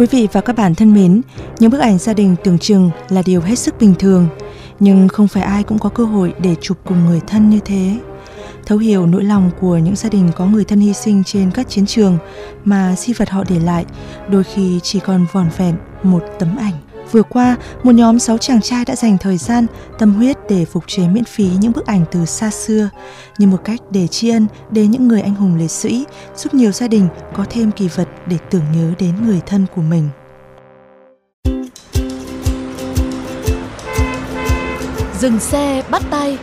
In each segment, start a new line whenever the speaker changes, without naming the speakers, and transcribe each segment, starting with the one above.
Quý vị và các bạn thân mến, những bức ảnh gia đình tưởng chừng là điều hết sức bình thường, nhưng không phải ai cũng có cơ hội để chụp cùng người thân như thế. Thấu hiểu nỗi lòng của những gia đình có người thân hy sinh trên các chiến trường mà di vật họ để lại đôi khi chỉ còn vòn vẹn một tấm ảnh. Vừa qua, một nhóm 6 chàng trai đã dành thời gian, tâm huyết để phục chế miễn phí những bức ảnh từ xa xưa như một cách để tri ân đến những người anh hùng liệt sĩ, giúp nhiều gia đình có thêm kỳ vật để tưởng nhớ đến người thân của mình.
Dừng xe bắt tay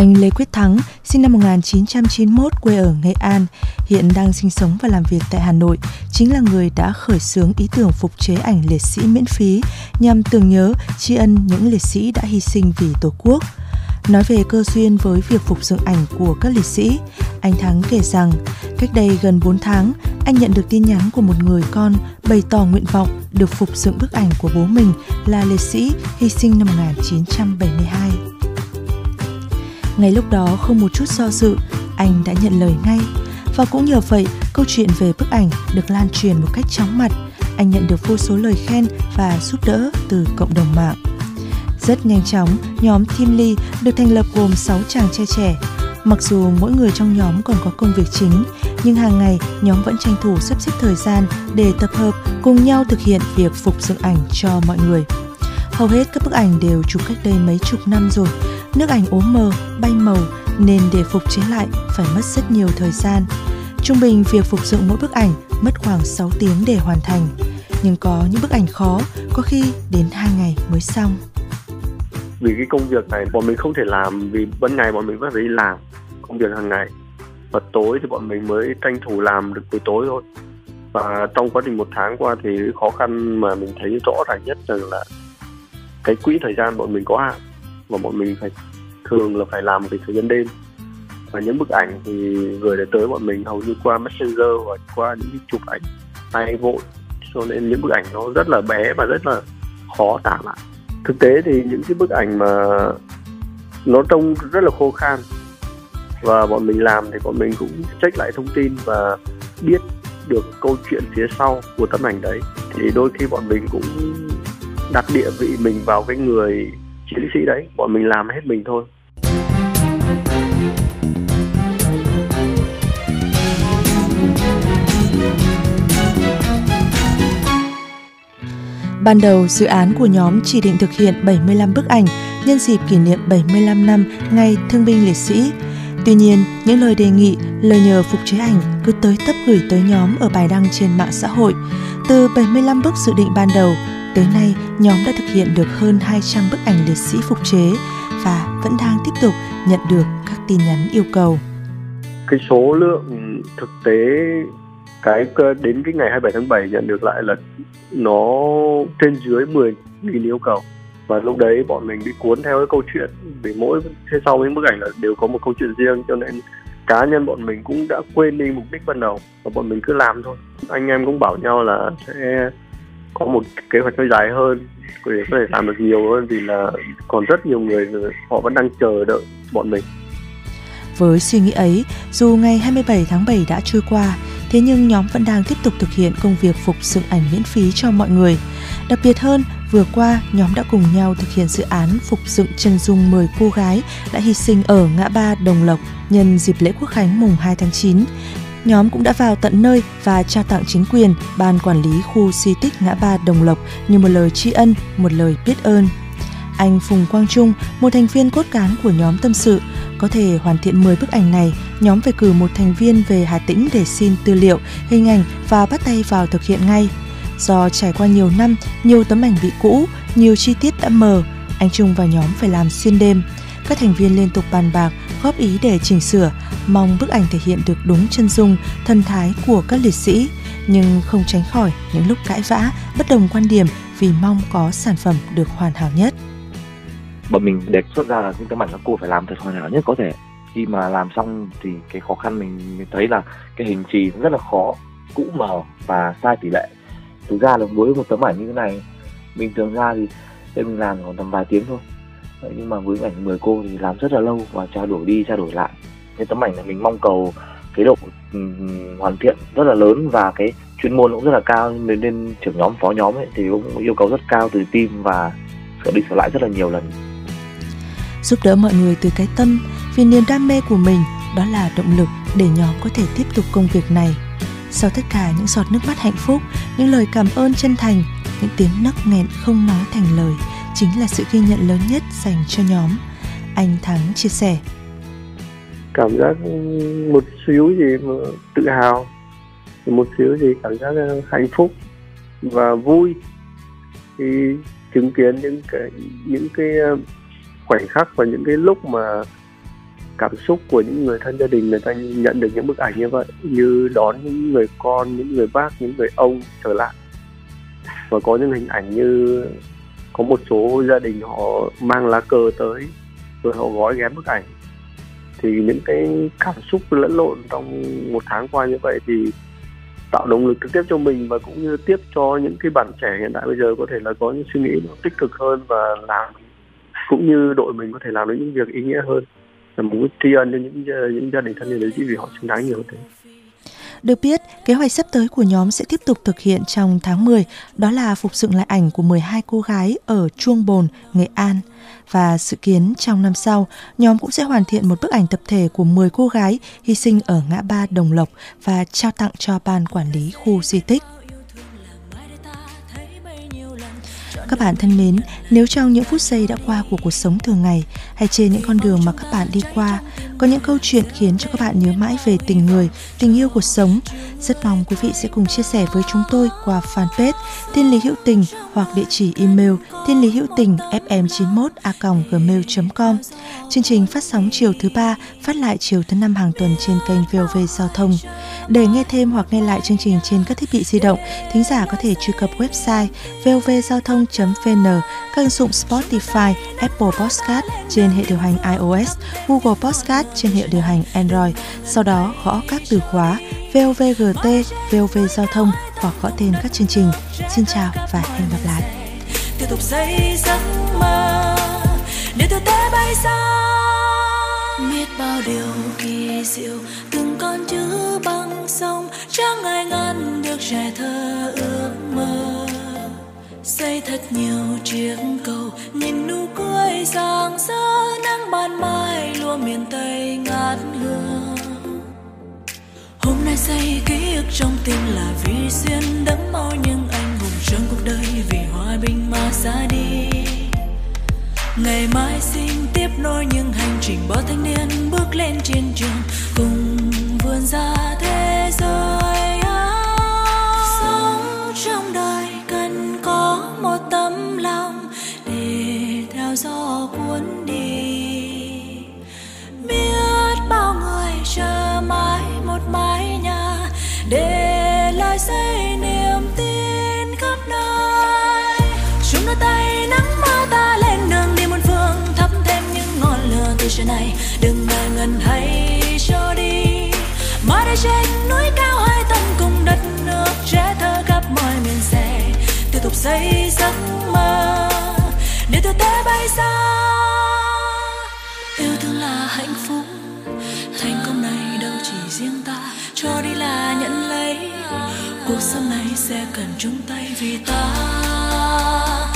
Anh Lê Quyết Thắng, sinh năm 1991, quê ở Nghệ An, hiện đang sinh sống và làm việc tại Hà Nội, chính là người đã khởi xướng ý tưởng phục chế ảnh liệt sĩ miễn phí nhằm tưởng nhớ, tri ân những liệt sĩ đã hy sinh vì Tổ quốc. Nói về cơ duyên với việc phục dựng ảnh của các liệt sĩ, anh Thắng kể rằng, cách đây gần 4 tháng, anh nhận được tin nhắn của một người con bày tỏ nguyện vọng được phục dựng bức ảnh của bố mình là liệt sĩ hy sinh năm 1972. Ngay lúc đó không một chút do dự, anh đã nhận lời ngay. Và cũng nhờ vậy, câu chuyện về bức ảnh được lan truyền một cách chóng mặt. Anh nhận được vô số lời khen và giúp đỡ từ cộng đồng mạng. Rất nhanh chóng, nhóm Team Lee được thành lập gồm 6 chàng trai trẻ. Mặc dù mỗi người trong nhóm còn có công việc chính, nhưng hàng ngày nhóm vẫn tranh thủ sắp xếp thời gian để tập hợp cùng nhau thực hiện việc phục dựng ảnh cho mọi người. Hầu hết các bức ảnh đều chụp cách đây mấy chục năm rồi, nước ảnh ốm mờ, bay màu nên để phục chế lại phải mất rất nhiều thời gian. Trung bình việc phục dựng mỗi bức ảnh mất khoảng 6 tiếng để hoàn thành. Nhưng có những bức ảnh khó, có khi đến 2 ngày mới xong.
vì cái công việc này bọn mình không thể làm vì ban ngày bọn mình vẫn phải đi làm công việc hàng ngày và tối thì bọn mình mới tranh thủ làm được buổi tối thôi và trong quá trình một tháng qua thì khó khăn mà mình thấy rõ ràng nhất rằng là cái quỹ thời gian bọn mình có hạn và bọn mình phải thường là phải làm cái thời gian đêm. Và những bức ảnh thì gửi để tới bọn mình hầu như qua messenger hoặc qua những cái chụp ảnh tay vội. Cho nên những bức ảnh nó rất là bé và rất là khó tả lại. Thực tế thì những cái bức ảnh mà nó trông rất là khô khan và bọn mình làm thì bọn mình cũng check lại thông tin và biết được câu chuyện phía sau của tấm ảnh đấy. Thì đôi khi bọn mình cũng đặt địa vị mình vào cái người chiến sĩ đấy bọn mình làm hết mình thôi
Ban đầu, dự án của nhóm chỉ định thực hiện 75 bức ảnh nhân dịp kỷ niệm 75 năm Ngày Thương binh Liệt sĩ. Tuy nhiên, những lời đề nghị, lời nhờ phục chế ảnh cứ tới tấp gửi tới nhóm ở bài đăng trên mạng xã hội. Từ 75 bức dự định ban đầu, tới nay, nhóm đã thực hiện được hơn 200 bức ảnh liệt sĩ phục chế và vẫn đang tiếp tục nhận được các tin nhắn yêu cầu.
cái số lượng thực tế cái đến cái ngày 27 tháng 7 nhận được lại là nó trên dưới 10 nghìn yêu cầu và lúc đấy bọn mình bị cuốn theo cái câu chuyện vì mỗi, phía sau những bức ảnh là đều có một câu chuyện riêng, cho nên cá nhân bọn mình cũng đã quên đi mục đích ban đầu và bọn mình cứ làm thôi anh em cũng bảo nhau là sẽ có một kế hoạch hơi dài hơn để có thể làm được nhiều hơn vì là còn rất nhiều người họ vẫn đang chờ đợi bọn mình
Với suy nghĩ ấy, dù ngày 27 tháng 7 đã trôi qua, thế nhưng nhóm vẫn đang tiếp tục thực hiện công việc phục dựng ảnh miễn phí cho mọi người. Đặc biệt hơn, vừa qua nhóm đã cùng nhau thực hiện dự án phục dựng chân dung 10 cô gái đã hy sinh ở ngã ba Đồng Lộc nhân dịp lễ Quốc khánh mùng 2 tháng 9. Nhóm cũng đã vào tận nơi và trao tặng chính quyền, ban quản lý khu di tích ngã ba Đồng Lộc như một lời tri ân, một lời biết ơn. Anh Phùng Quang Trung, một thành viên cốt cán của nhóm tâm sự, có thể hoàn thiện 10 bức ảnh này, nhóm phải cử một thành viên về Hà Tĩnh để xin tư liệu, hình ảnh và bắt tay vào thực hiện ngay. Do trải qua nhiều năm, nhiều tấm ảnh bị cũ, nhiều chi tiết đã mờ, Anh Trung và nhóm phải làm xuyên đêm. Các thành viên liên tục bàn bạc, góp ý để chỉnh sửa, mong bức ảnh thể hiện được đúng chân dung, thân thái của các liệt sĩ, nhưng không tránh khỏi những lúc cãi vã, bất đồng quan điểm vì mong có sản phẩm được hoàn hảo nhất.
Bọn mình đề xuất ra là những tấm ảnh các cô phải làm thật hoàn hảo nhất có thể. Khi mà làm xong thì cái khó khăn mình thấy là cái hình trì rất là khó, cũ mờ và sai tỷ lệ. Thực ra là với một tấm ảnh như thế này, bình thường ra thì để mình làm khoảng tầm vài tiếng thôi. Đấy, nhưng mà với ảnh 10 cô thì làm rất là lâu và trao đổi đi trao đổi lại. nên tấm ảnh là mình mong cầu cái độ um, hoàn thiện rất là lớn và cái chuyên môn cũng rất là cao. Nên nên trưởng nhóm phó nhóm ấy thì cũng yêu cầu rất cao từ team và sửa đi sửa lại rất là nhiều lần.
Giúp đỡ mọi người từ cái tâm vì niềm đam mê của mình đó là động lực để nhóm có thể tiếp tục công việc này. Sau tất cả những giọt nước mắt hạnh phúc những lời cảm ơn chân thành những tiếng nấc nghẹn không nói thành lời chính là sự ghi nhận lớn nhất dành cho nhóm. Anh thắng chia sẻ.
Cảm giác một xíu gì mà tự hào, một xíu gì cảm giác ờ, hạnh phúc và vui. Khi chứng kiến những cái những cái ờ, khoảnh khắc và những cái lúc mà cảm xúc của những người thân gia đình người ta nhận được những bức ảnh như vậy, như đón những người con, những người bác, những người ông trở lại. Và có những hình ảnh như có một số gia đình họ mang lá cờ tới, rồi họ gói ghém bức ảnh. Thì những cái cảm xúc lẫn lộn trong một tháng qua như vậy thì tạo động lực trực tiếp cho mình và cũng như tiếp cho những cái bạn trẻ hiện tại bây giờ có thể là có những suy nghĩ nó tích cực hơn và làm, cũng như đội mình có thể làm được những việc ý nghĩa hơn. Là muốn tri ân cho những những gia đình thân nhân đấy, chỉ vì họ xứng đáng nhiều thế
được biết, kế hoạch sắp tới của nhóm sẽ tiếp tục thực hiện trong tháng 10, đó là phục dựng lại ảnh của 12 cô gái ở Chuông Bồn, Nghệ An. Và dự kiến trong năm sau, nhóm cũng sẽ hoàn thiện một bức ảnh tập thể của 10 cô gái hy sinh ở ngã ba Đồng Lộc và trao tặng cho ban quản lý khu di tích. Các bạn thân mến, nếu trong những phút giây đã qua của cuộc sống thường ngày hay trên những con đường mà các bạn đi qua, có những câu chuyện khiến cho các bạn nhớ mãi về tình người, tình yêu cuộc sống, rất mong quý vị sẽ cùng chia sẻ với chúng tôi qua fanpage Thiên Lý Hữu Tình hoặc địa chỉ email thiên lý hữu tình fm91 a gmail.com. Chương trình phát sóng chiều thứ ba, phát lại chiều thứ năm hàng tuần trên kênh VOV Giao thông. Để nghe thêm hoặc nghe lại chương trình trên các thiết bị di động, thính giả có thể truy cập website vovgiao thông.vn, các ứng dụng Spotify, Apple Podcast trên hệ điều hành iOS, Google Podcast trên hệ điều hành Android. Sau đó gõ các từ khóa VOVGT, VOV Giao thông hoặc gõ tên các chương trình. Xin chào và hẹn gặp lại.
Tiếp tục xây giấc mơ để tôi té bay xa biết bao điều kỳ diệu từng con chữ bao sông, chẳng ai ngăn được trẻ thơ ước mơ. Xây thật nhiều chiếc cầu, nhìn nụ cười sáng rỡ, nắng ban mai lúa miền tây ngát hương. Hôm nay xây ký ức trong tim là vì xuyên đẫm máu những anh hùng trong cuộc đời vì hòa bình mà ra đi. Ngày mai xin tiếp nối những hành trình bao thanh niên bước lên chiến trường, cùng vươn ra thế gió cuốn đi. Biết bao người chờ mãi một mái nhà để lại xây niềm tin khắp nơi. Chúng đôi tay nắng mơ ta lên đường đi muôn phương, thắp thêm những ngọn lửa từ trời này. Đừng ngại ngần hay cho đi. Mai đây trên núi cao hai tâm cùng đất nước, trẻ thơ khắp mọi miền xe tiếp tục xây giấc mơ giờ thế té bay xa. Yêu thương là hạnh phúc, thành công này đâu chỉ riêng ta. Cho đi là nhận lấy, cuộc sống này sẽ cần chung tay vì ta.